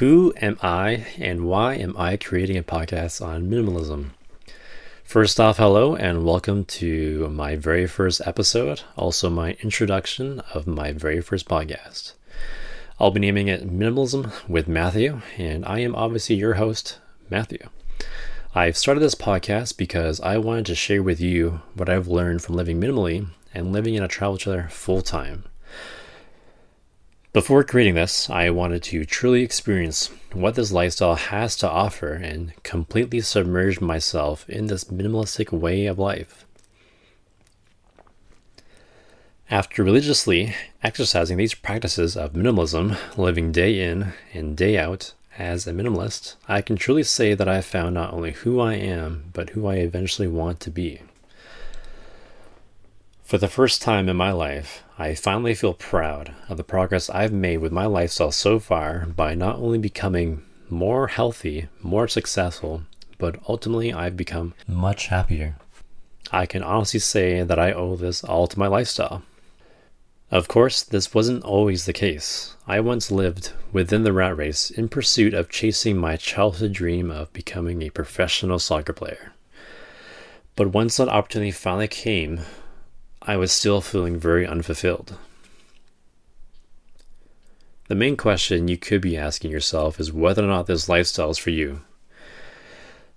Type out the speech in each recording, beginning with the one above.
Who am I and why am I creating a podcast on minimalism? First off, hello and welcome to my very first episode, also my introduction of my very first podcast. I'll be naming it Minimalism with Matthew, and I am obviously your host, Matthew. I've started this podcast because I wanted to share with you what I've learned from living minimally and living in a travel trailer full time. Before creating this, I wanted to truly experience what this lifestyle has to offer and completely submerge myself in this minimalistic way of life. After religiously exercising these practices of minimalism, living day in and day out as a minimalist, I can truly say that I have found not only who I am, but who I eventually want to be. For the first time in my life, I finally feel proud of the progress I've made with my lifestyle so far by not only becoming more healthy, more successful, but ultimately I've become much happier. I can honestly say that I owe this all to my lifestyle. Of course, this wasn't always the case. I once lived within the rat race in pursuit of chasing my childhood dream of becoming a professional soccer player. But once that opportunity finally came, I was still feeling very unfulfilled. The main question you could be asking yourself is whether or not this lifestyle is for you.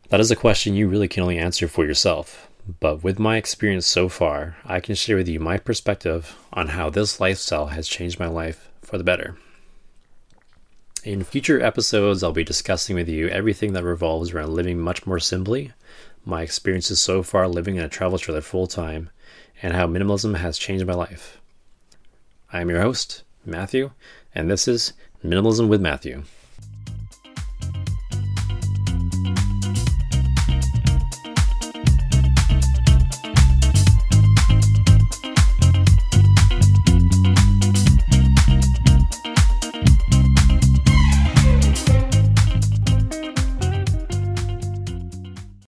That is a question you really can only answer for yourself. But with my experience so far, I can share with you my perspective on how this lifestyle has changed my life for the better. In future episodes, I'll be discussing with you everything that revolves around living much more simply, my experiences so far living in a travel trailer full time, and how minimalism has changed my life. I am your host, Matthew, and this is Minimalism with Matthew.